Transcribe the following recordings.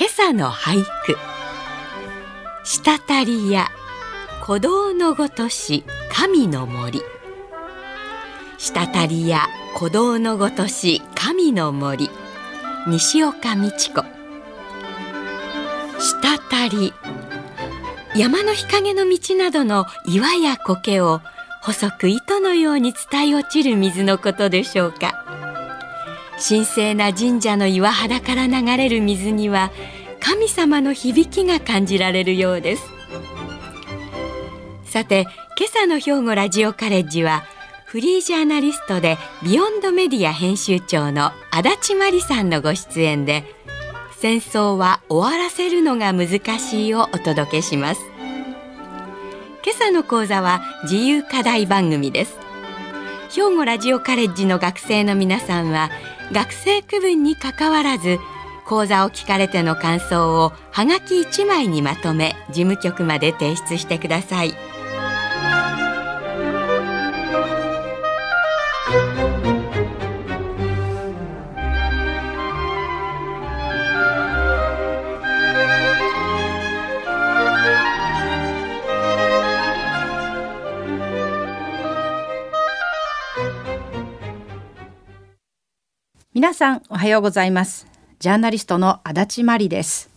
今朝の俳句。滴りや鼓動のごとし神の森。滴りや鼓動のごとし神の森。西岡美智子。滴り山の日陰の道などの岩や苔を細く糸のように伝え落ちる水のことでしょうか。神聖な神社の岩肌から流れる水には神様の響きが感じられるようです。さて今朝の兵庫ラジオカレッジはフリージャーナリストでビヨンドメディア編集長の足立真理さんのご出演で戦争は終わらせるのが難しいをお届けします。今朝の講座は自由課題番組です。兵庫ラジオカレッジの学生の皆さんは学生区分にかかわらず講座を聞かれての感想をはがき1枚にまとめ事務局まで提出してください。皆さんおはようございます。ジャーナリストの足立真理です。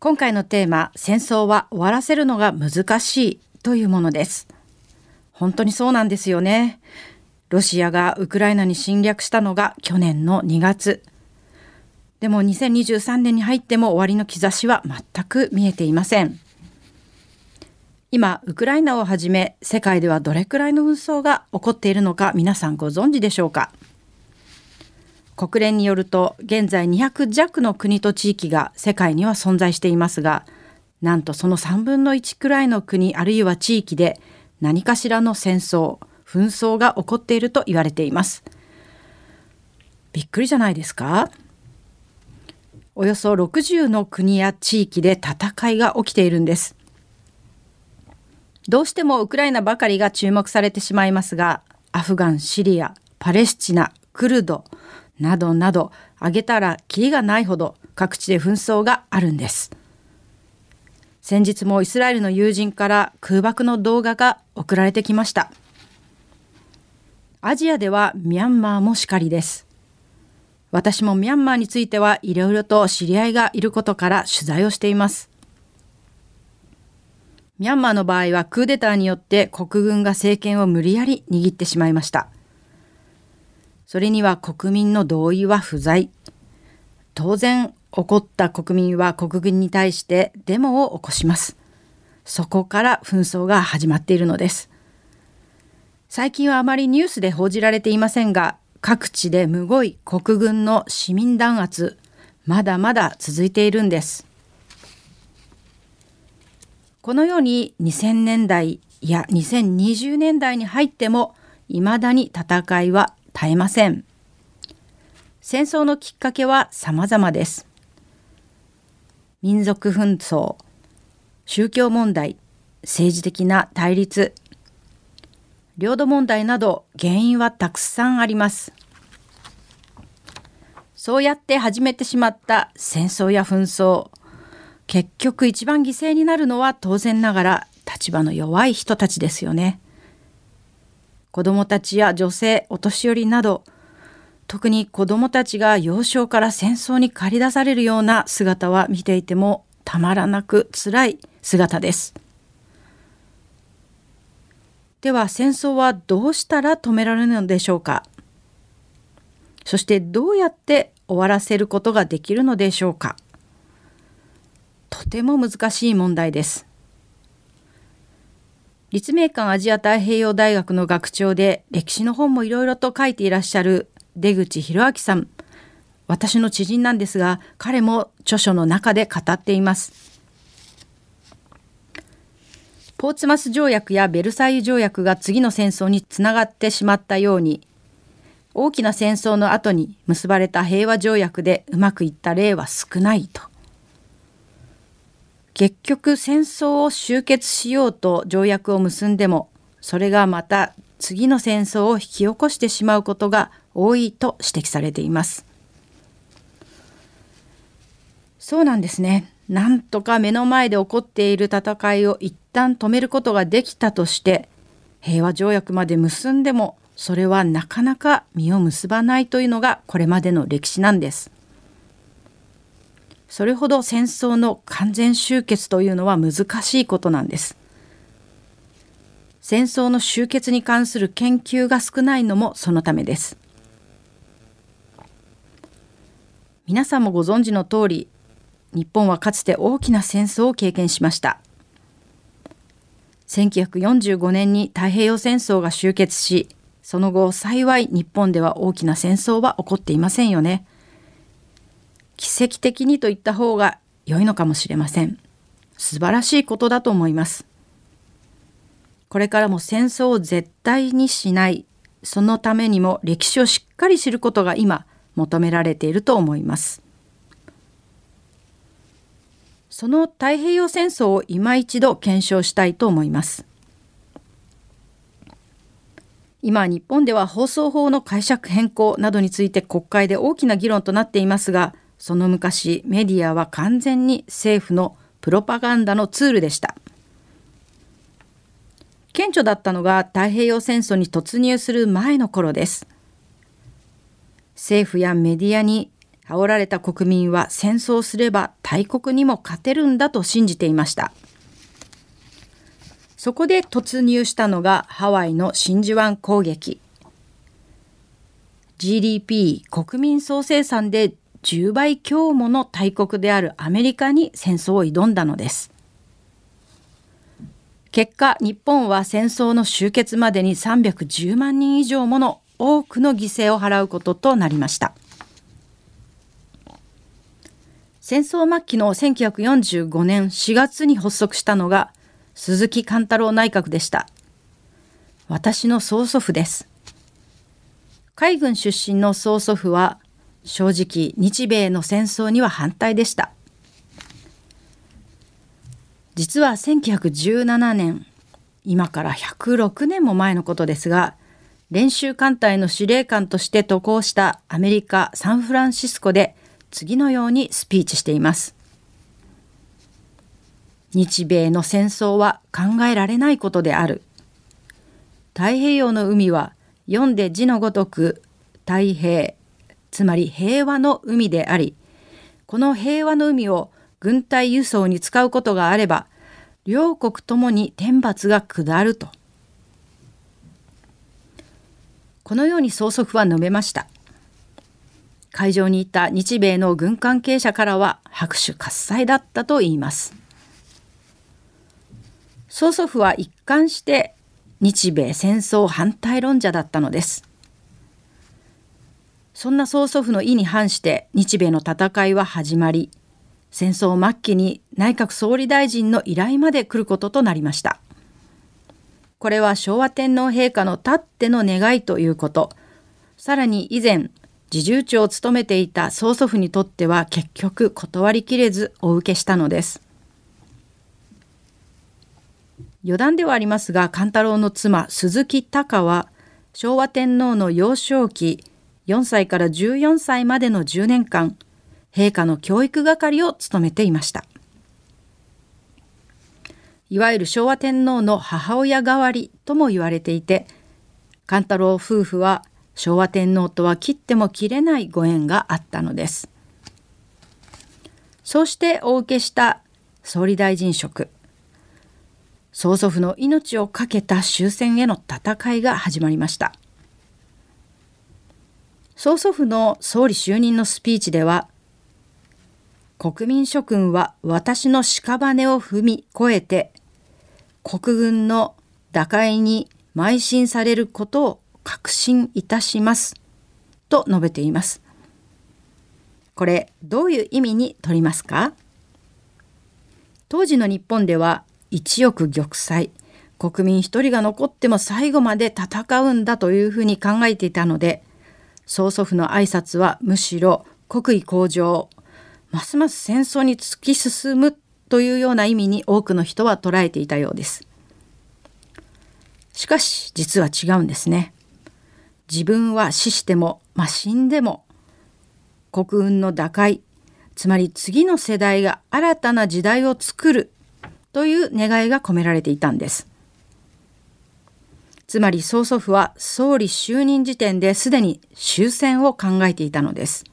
今回のテーマ戦争は終わらせるのが難しいというものです。本当にそうなんですよね。ロシアがウクライナに侵略したのが去年の2月。でも2023年に入っても終わりの兆しは全く見えていません。今ウクライナをはじめ世界ではどれくらいの紛争が起こっているのか皆さんご存知でしょうか？国連によると現在200弱の国と地域が世界には存在していますがなんとその3分の1くらいの国あるいは地域で何かしらの戦争紛争が起こっていると言われています。びっくりじゃないですか？およそ60の国や地域で戦いが起きているんです。どうしてもウクライナばかりが注目されてしまいますがアフガンシリアパレスチナクルドなどなど挙げたらキリがないほど各地で紛争があるんです。先日もイスラエルの友人から空爆の動画が送られてきました。アジアではミャンマーもしかりです。私もミャンマーについてはいろいろと知り合いがいることから取材をしています。ミャンマーの場合はクーデターによって国軍が政権を無理やり握ってしまいました。それには国民の同意は不在。当然、怒った国民は国軍に対してデモを起こします。そこから紛争が始まっているのです。最近はあまりニュースで報じられていませんが、各地でむごい国軍の市民弾圧、まだまだ続いているんです。このように2000年代や2020年代に入っても、未だに戦いは絶えません。戦争のきっかけは様々です。民族紛争、宗教問題、政治的な対立、領土問題など原因はたくさんあります。そうやって始めてしまった戦争や紛争、結局一番犠牲になるのは当然ながら立場の弱い人たちですよね。子どもたちや女性お年寄りなど特に子どもたちが幼少から戦争に駆り出されるような姿は見ていてもたまらなく辛い姿です。では戦争はどうしたら止められるのでしょうか？そしてどうやって終わらせることができるのでしょうか？とても難しい問題です。立命館アジア太平洋大学の学長で歴史の本もいろいろと書いていらっしゃる出口博明さん。私の知人なんですが彼も著書の中で語っています。ポーツマス条約やベルサイユ条約が次の戦争につながってしまったように大きな戦争の後に結ばれた平和条約でうまくいった例は少ないと。結局戦争を終結しようと条約を結んでもそれがまた次の戦争を引き起こしてしまうことが多いと指摘されています。そうなんですね。なんとか目の前で起こっている戦いを一旦止めることができたとして平和条約まで結んでもそれはなかなか実を結ばないというのがこれまでの歴史なんです。それほど戦争の完全終結というのは難しいことなんです。戦争の終結に関する研究が少ないのもそのためです。皆さんもご存知の通り、日本はかつて大きな戦争を経験しました。1945年に太平洋戦争が終結し、その後幸い日本では大きな戦争は起こっていませんよね。奇跡的にと言った方が良いのかもしれません。素晴らしいことだと思います。これからも戦争を絶対にしない、そのためにも歴史をしっかり知ることが今求められていると思います。その太平洋戦争を今一度検証したいと思います。今日本では放送法の解釈変更などについて国会で大きな議論となっていますがその昔メディアは完全に政府のプロパガンダのツールでした。顕著だったのが太平洋戦争に突入する前の頃です。政府やメディアに煽られた国民は戦争すれば大国にも勝てるんだと信じていました。そこで突入したのがハワイの真珠湾攻撃。GDP 国民総生産で10倍強もの大国であるアメリカに戦争を挑んだのです。結果、日本は戦争の終結までに310万人以上もの多くの犠牲を払うこととなりました。戦争末期の1945年4月に発足したのが鈴木貫太郎内閣でした。私の曽祖父です。海軍出身の曽祖父は正直日米の戦争には反対でした。実は1917年今から106年も前のことですが練習艦隊の司令官として渡航したアメリカ・サンフランシスコで次のようにスピーチしています。日米の戦争は考えられないことである。太平洋の海は読んで字のごとく太平つまり平和の海であり、この平和の海を軍隊輸送に使うことがあれば、両国ともに天罰が下ると。このように曽祖父は述べました。会場にいた日米の軍関係者からは拍手喝采だったといいます。曽祖父は一貫して日米戦争反対論者だったのです。そんな曽祖父の意に反して日米の戦いは始まり戦争末期に内閣総理大臣の依頼まで来ることとなりました。これは昭和天皇陛下のたっての願いということ。さらに以前侍従長を務めていた曽祖父にとっては結局断りきれずお受けしたのです。余談ではありますが勘太郎の妻鈴木隆は昭和天皇の幼少期4歳から14歳までの10年間、陛下の教育係を務めていました。いわゆる昭和天皇の母親代わりとも言われていて、勘太郎夫婦は昭和天皇とは切っても切れないご縁があったのです。そうしてお受けした総理大臣職。曽祖父の命を懸けた終戦への戦いが始まりました。曽祖父の総理就任のスピーチでは、国民諸君は私の屍を踏み越えて、国軍の打開に邁進されることを確信いたします。と述べています。これどういう意味に取りますか？当時の日本では一億玉砕国民一人が残っても最後まで戦うんだというふうに考えていたので曽祖父の挨拶はむしろ国威向上ますます戦争に突き進むというような意味に多くの人は捉えていたようです。しかし実は違うんですね。自分は死しても、まあ、死んでも国運の打開つまり次の世代が新たな時代を作るという願いが込められていたんです。つまり曽祖父は総理就任時点ですでに終戦を考えていたのです。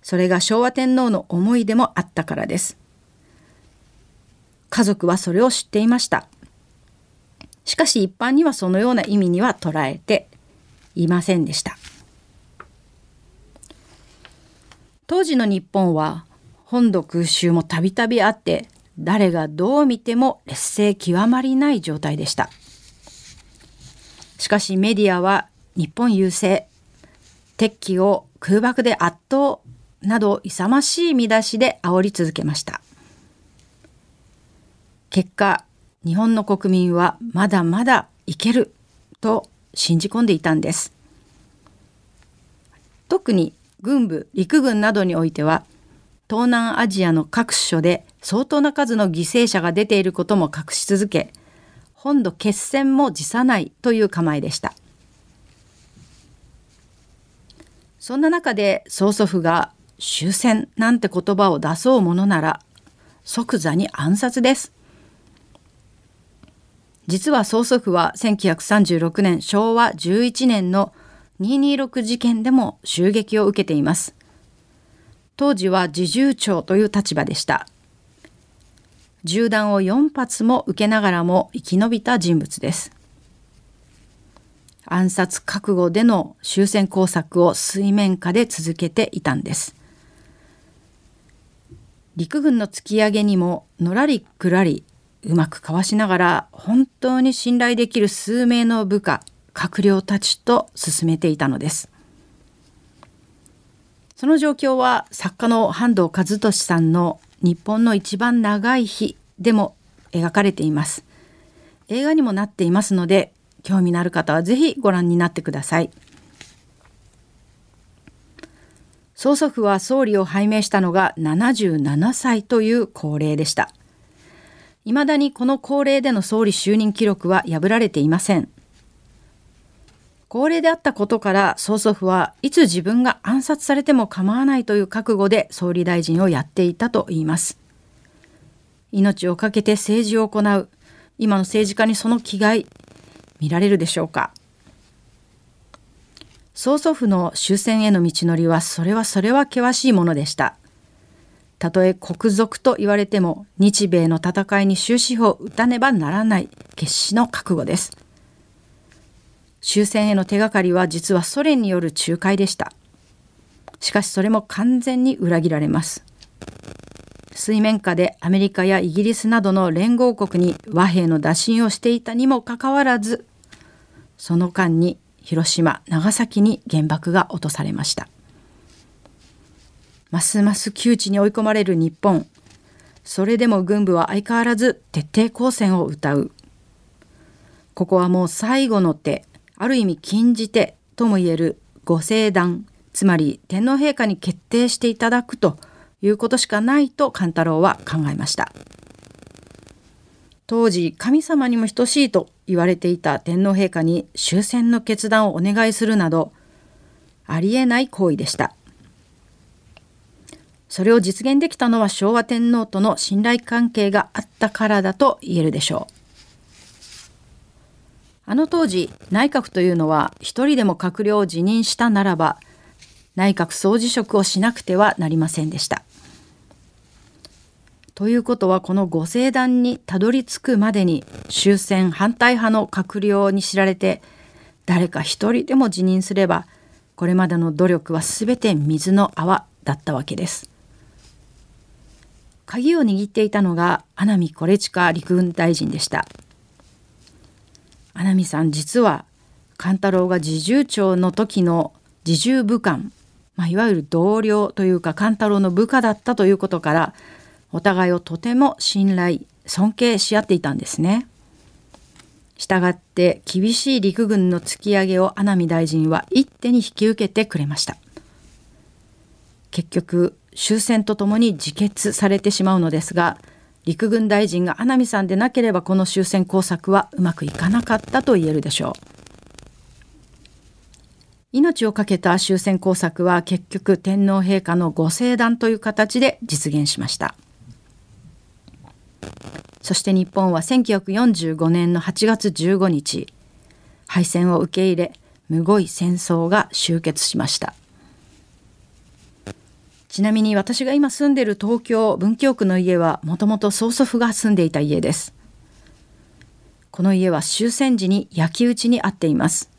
それが昭和天皇の思いでもあったからです。家族はそれを知っていました。しかし一般にはそのような意味には捉えていませんでした。当時の日本は本土空襲もたびたびあって誰がどう見ても劣勢極まりない状態でした。しかしメディアは日本優勢、敵機を空爆で圧倒など勇ましい見出しで煽り続けました。結果、日本の国民はまだまだいけると信じ込んでいたんです。特に軍部、陸軍などにおいては、東南アジアの各所で相当な数の犠牲者が出ていることも隠し続け、本土決戦も辞さないという構えでした。そんな中で曽祖父が終戦なんて言葉を出そうものなら即座に暗殺です。実は曽祖父は1936年昭和11年の226事件でも襲撃を受けています。当時は侍従長という立場でした。銃弾を4発も受けながらも生き延びた人物です。暗殺覚悟での終戦工作を水面下で続けていたんです。陸軍の突き上げにものらりくらりうまくかわしながら本当に信頼できる数名の部下閣僚たちと進めていたのですその状況は作家の半藤和俊さんの日本の一番長い日でも描かれています映画にもなっていますので興味のある方はぜひご覧になってください。曽祖父は総理を拝命したのが77歳という高齢でした。未だにこの高齢での総理就任記録は破られていません。高齢であったことから曽祖父はいつ自分が暗殺されても構わないという覚悟で総理大臣をやっていたといいます。命を懸けて政治を行う今の政治家にその気概見られるでしょうか。曽祖父の終戦への道のりはそれはそれは険しいものでした。たとえ国賊と言われても日米の戦いに終止符を打たねばならない決死の覚悟です。終戦への手がかりは実はソ連による仲介でした。しかしそれも完全に裏切られます。水面下でアメリカやイギリスなどの連合国に和平の打診をしていたにもかかわらずその間に広島長崎に原爆が落とされましたますます窮地に追い込まれる日本それでも軍部は相変わらず徹底抗戦を謳うここはもう最後の手ある意味禁じ手ともいえるご聖断つまり天皇陛下に決定していただくということしかないと勘太郎は考えました。当時神様にも等しいと言われていた天皇陛下に終戦の決断をお願いするなどありえない行為でした。それを実現できたのは昭和天皇との信頼関係があったからだと言えるでしょう。あの当時内閣というのは一人でも閣僚を辞任したならば内閣総辞職をしなくてはなりませんでしたということはこのご聖団にたどり着くまでに終戦反対派の閣僚に知られて誰か一人でも辞任すればこれまでの努力は全て水の泡だったわけです。鍵を握っていたのが穴見コレチカ陸軍大臣でした。穴見さん実は勘太郎が侍従長の時の侍従武官まあ、いわゆる同僚というか勘太郎の部下だったということからお互いをとても信頼尊敬し合っていたんですね。したがって厳しい陸軍の突き上げを阿南大臣は一手に引き受けてくれました。結局終戦とともに自決されてしまうのですが陸軍大臣が阿南さんでなければこの終戦工作はうまくいかなかったと言えるでしょう。命を懸けた終戦工作は結局天皇陛下のご聖断という形で実現しましたそして日本は1945年の8月15日敗戦を受け入れむごい戦争が終結しましたちなみに私が今住んでいる東京文京区の家はもともと曽祖父が住んでいた家です。この家は終戦時に焼き討ちにあっています。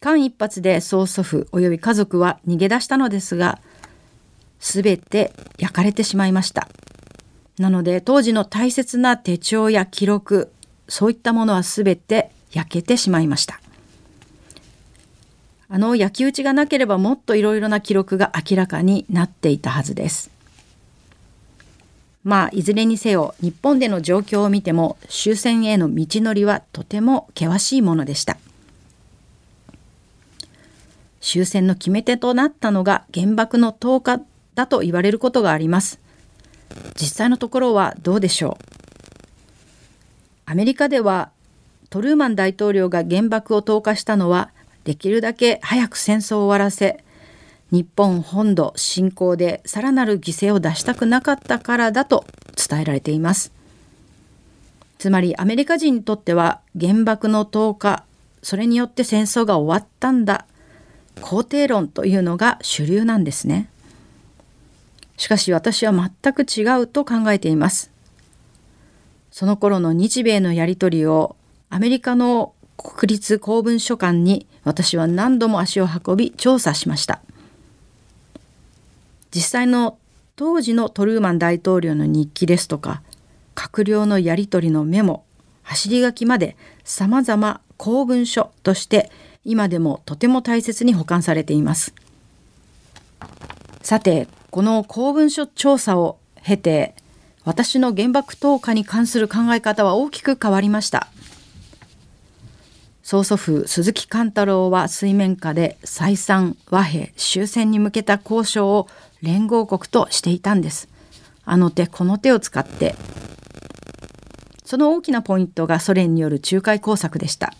間一髪で曽祖父及び家族は逃げ出したのですが全て焼かれてしまいました。なので当時の大切な手帳や記録そういったものは全て焼けてしまいました。あの焼き討ちがなければもっといろいろな記録が明らかになっていたはずです。まあいずれにせよ日本での状況を見ても終戦への道のりはとても険しいものでした。終戦の決め手となったのが原爆の投下だと言われることがあります。実際のところはどうでしょう。アメリカではトルーマン大統領が原爆を投下したのはできるだけ早く戦争を終わらせ日本本土侵攻でさらなる犠牲を出したくなかったからだと伝えられていますつまりアメリカ人にとっては原爆の投下それによって戦争が終わったんだ肯定論というのが主流なんですね。しかし私は全く違うと考えています。その頃の日米のやり取りをアメリカの国立公文書館に私は何度も足を運び調査しました。実際の当時のトルーマン大統領の日記ですとか閣僚のやり取りのメモ走り書きまで様々公文書として今でもとても大切に保管されていますさてこの公文書調査を経て私の原爆投下に関する考え方は大きく変わりました曽祖父鈴木貫太郎は水面下で再三和平終戦に向けた交渉を連合国としていたんですあの手この手を使ってその大きなポイントがソ連による仲介工作でした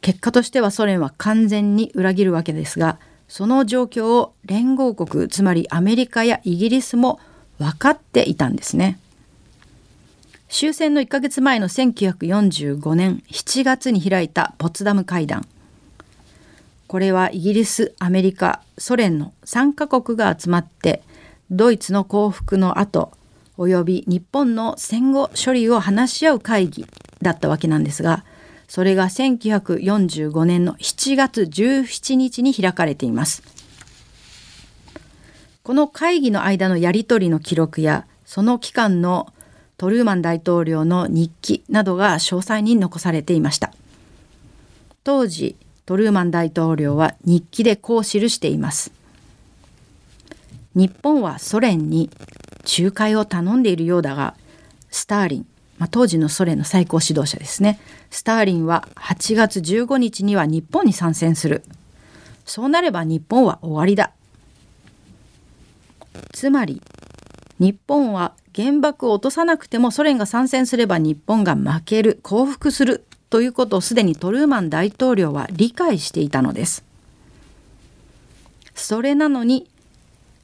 結果としてはソ連は完全に裏切るわけですがその状況を連合国つまりアメリカやイギリスも分かっていたんですね。終戦の1ヶ月前の1945年7月に開いたポツダム会談これはイギリスアメリカソ連の3カ国が集まってドイツの降伏の後および日本の戦後処理を話し合う会議だったわけなんですがそれが1945年の7月17日に開かれています。この会議の間のやり取りの記録やその期間のトルーマン大統領の日記などが詳細に残されていました。当時トルーマン大統領は日記でこう記しています。日本はソ連に仲介を頼んでいるようだがスターリンまあ、当時のソ連の最高指導者ですねスターリンは8月15日には日本に参戦するそうなれば日本は終わりだつまり日本は原爆を落とさなくてもソ連が参戦すれば日本が負ける降伏するということをすでにトルーマン大統領は理解していたのですそれなのに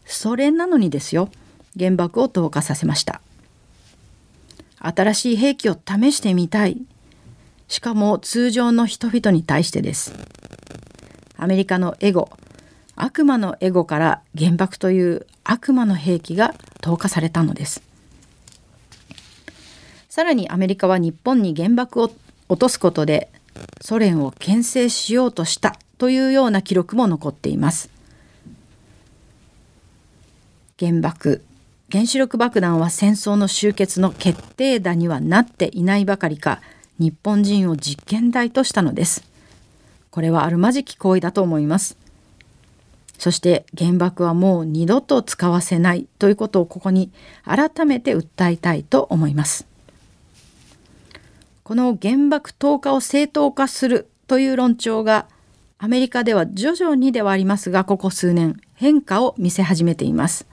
それなのにですよ原爆を投下させました新しい兵器を試してみたい。しかも通常の人々に対してです。アメリカのエゴ、悪魔のエゴから原爆という悪魔の兵器が投下されたのです。さらにアメリカは日本に原爆を落とすことでソ連を牽制しようとしたというような記録も残っています。原爆原子力爆弾は戦争の終結の決定打にはなっていないばかりか日本人を実験台としたのですこれはあるまじき行為だと思いますそして原爆はもう二度と使わせないということをここに改めて訴えたいと思います。この原爆投下を正当化するという論調がアメリカでは徐々にではありますがここ数年変化を見せ始めています。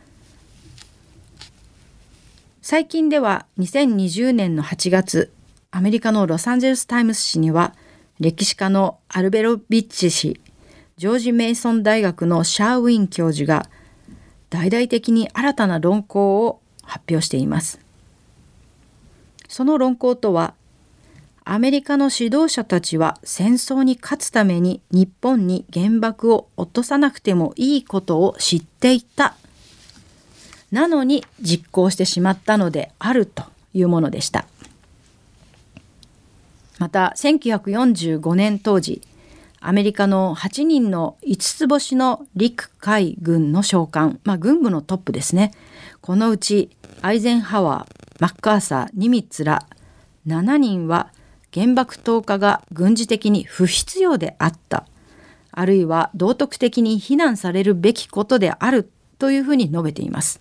最近では2020年の8月アメリカのロサンゼルス・タイムズ紙には歴史家のアルベロビッチ氏ジョージ・メイソン大学のシャーウィン教授が大々的に新たな論考を発表しています。その論考とはアメリカの指導者たちは戦争に勝つために日本に原爆を落とさなくてもいいことを知っていたなのに実行してしまったのであるというものでしたまた1945年当時アメリカの8人の5つ星の陸海軍の将官、まあ、軍部のトップですね。このうちアイゼンハワーマッカーサーニミッツら7人は原爆投下が軍事的に不必要であった。あるいは道徳的に非難されるべきことであるというふうに述べています。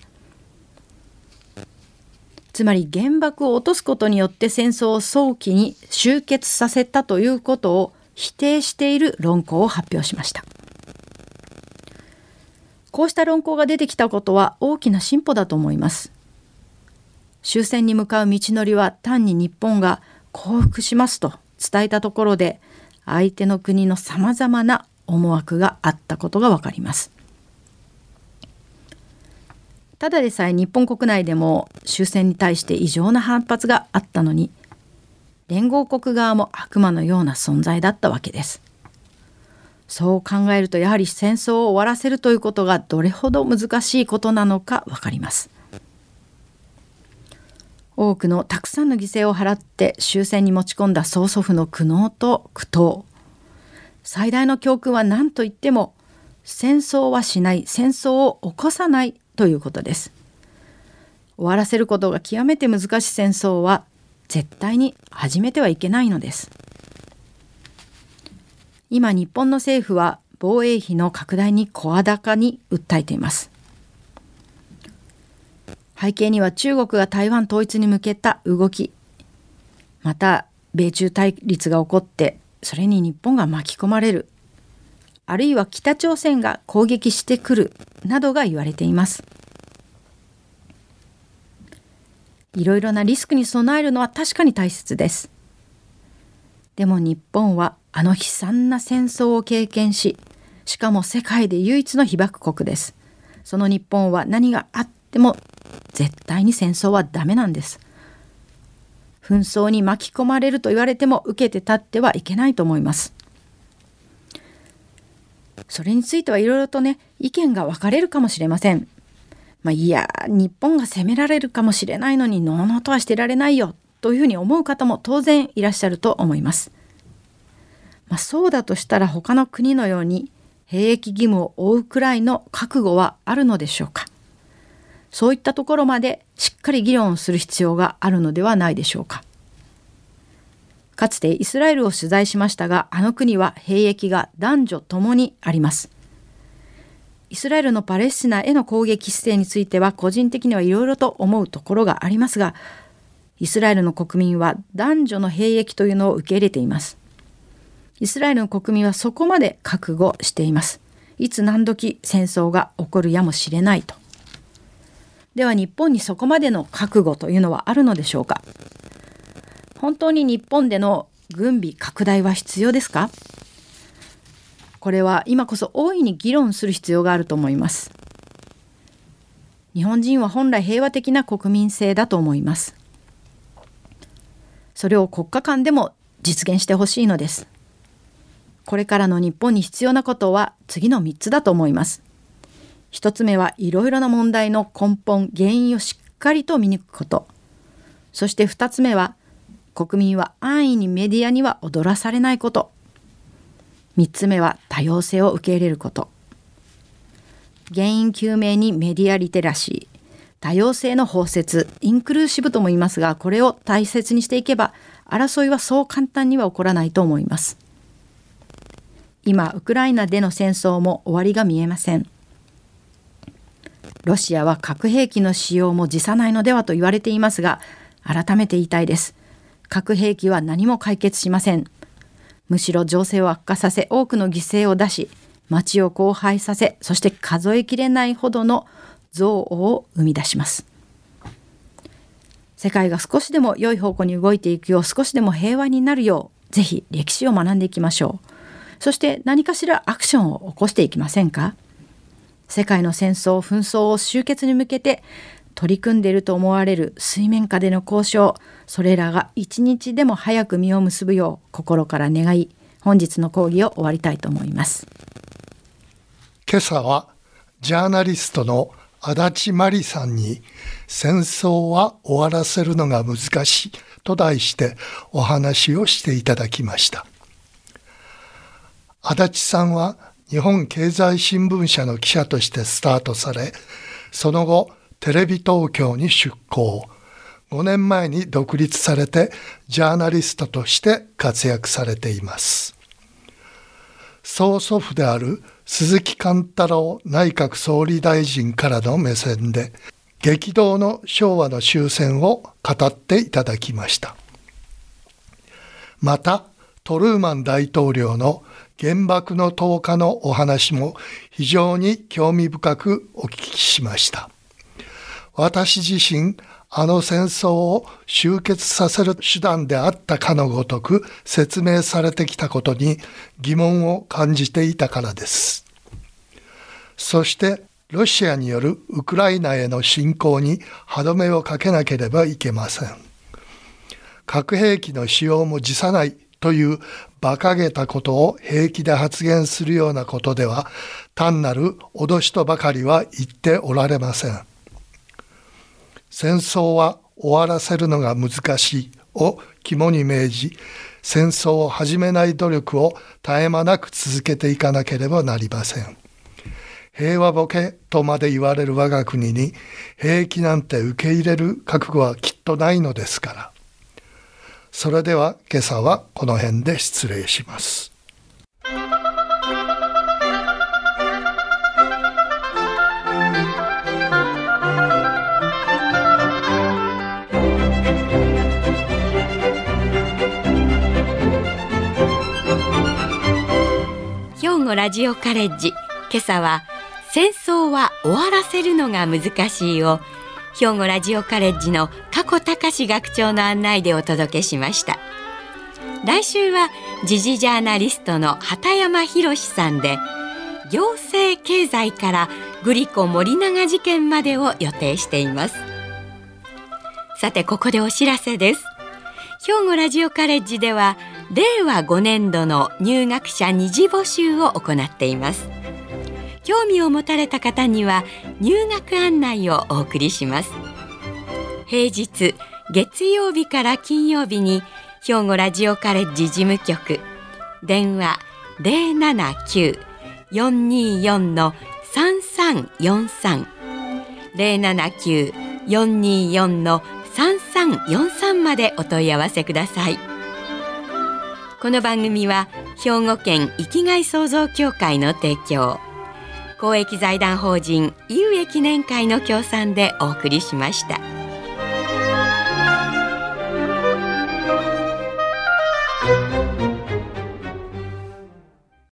つまり原爆を落とすことによって戦争を早期に終結させたということを否定している論考を発表しました。こうした論考が出てきたことは大きな進歩だと思います。終戦に向かう道のりは単に日本が降伏しますと伝えたところで相手の国のさまざまな思惑があったことがわかります。ただでさえ日本国内でも終戦に対して異常な反発があったのに連合国側も悪魔のような存在だったわけです。そう考えるとやはり戦争を終わらせるということがどれほど難しいことなのかわかります。多くのたくさんの犠牲を払って終戦に持ち込んだ曽祖父の苦悩と苦闘。最大の教訓は何と言っても戦争はしない戦争を起こさないということです。終わらせることが極めて難しい戦争は絶対に始めてはいけないのです。今日本の政府は防衛費の拡大に声高に訴えています。背景には中国が台湾統一に向けた動き。また米中対立が起こってそれに日本が巻き込まれる。あるいは北朝鮮が攻撃してくるなどが言われています。いろいろなリスクに備えるのは確かに大切です。でも日本はあの悲惨な戦争を経験し、しかも世界で唯一の被爆国です。その日本は何があっても絶対に戦争はダメなんです。紛争に巻き込まれると言われても受けて立ってはいけないと思います。それについてはいろいろとね意見が分かれるかもしれません。まあ、いや日本が攻められるかもしれないのにのうのうとはしてられないよというふうに思う方も当然いらっしゃると思います。まあ、そうだとしたら他の国のように兵役義務を負うくらいの覚悟はあるのでしょうかそういったところまでしっかり議論をする必要があるのではないでしょうか。かつてイスラエルを取材しましたがあの国は兵役が男女ともにありますイスラエルのパレスチナへの攻撃姿勢については個人的にはいろいろと思うところがありますがイスラエルの国民は男女の兵役というのを受け入れています。イスラエルの国民はそこまで覚悟しています。いつ何時戦争が起こるやもしれないと。では日本にそこまでの覚悟というのはあるのでしょうか？本当に日本での軍備拡大は必要ですか？これは今こそ大いに議論する必要があると思います。日本人は本来平和的な国民性だと思います。それを国家間でも実現してほしいのです。これからの日本に必要なことは次の3つだと思います。1つ目はいろいろな問題の根本原因をしっかりと見抜くこと。そして2つ目は国民は安易にメディアには踊らされないこと。3つ目は多様性を受け入れること。原因究明にメディアリテラシー。多様性の包摂。インクルーシブとも言いますがこれを大切にしていけば争いはそう簡単には起こらないと思います。今ウクライナでの戦争も終わりが見えません。ロシアは核兵器の使用も辞さないのではと言われていますが改めて言いたいです。核兵器は何も解決しません。むしろ情勢を悪化させ多くの犠牲を出し町を荒廃させそして数えきれないほどの憎悪を生み出します。世界が少しでも良い方向に動いていくよう少しでも平和になるようぜひ歴史を学んでいきましょう。そして何かしらアクションを起こしていきませんか？世界の戦争紛争を終結に向けて取り組んでいると思われる水面下での交渉それらが一日でも早く実を結ぶよう心から願い本日の講義を終わりたいと思います。今朝はジャーナリストの足立真理さんに戦争は終わらせるのが難しいと題してお話をしていただきました。足立さんは日本経済新聞社の記者としてスタートされその後テレビ東京に出向。5年前に独立されてジャーナリストとして活躍されています。曽祖父である鈴木貫太郎内閣総理大臣からの目線で激動の昭和の終戦を語っていただきました。またトルーマン大統領の原爆の投下のお話も非常に興味深くお聞きしました。私自身あの戦争を終結させる手段であったかのごとく説明されてきたことに疑問を感じていたからです。そしてロシアによるウクライナへの侵攻に歯止めをかけなければいけません。核兵器の使用も辞さないという馬鹿げたことを平気で発言するようなことでは単なる脅しとばかりは言っておられません。戦争は終わらせるのが難しいを肝に銘じ戦争を始めない努力を絶え間なく続けていかなければなりません。平和ボケとまで言われる我が国に兵役なんて受け入れる覚悟はきっとないのですから。それでは今朝はこの辺で失礼します。語ラジオカレッジ。今朝は戦争は終わらせるのが難しいを兵庫ラジオカレッジの加古隆学長の案内でお届けしました。来週は時事ジャーナリストの畑山博さんで行政経済からグリコ森永事件までを予定しています。さてここでお知らせです。兵庫ラジオカレッジでは令和5年度の入学者二次募集を行っています興味を持たれた方には入学案内をお送りします平日月曜日から金曜日に兵庫ラジオカレッジ事務局電話079-424の3343 079-424の3343までお問い合わせください。この番組は兵庫県生きがい創造協会の提供公益財団法人有益記念会の協賛でお送りしました。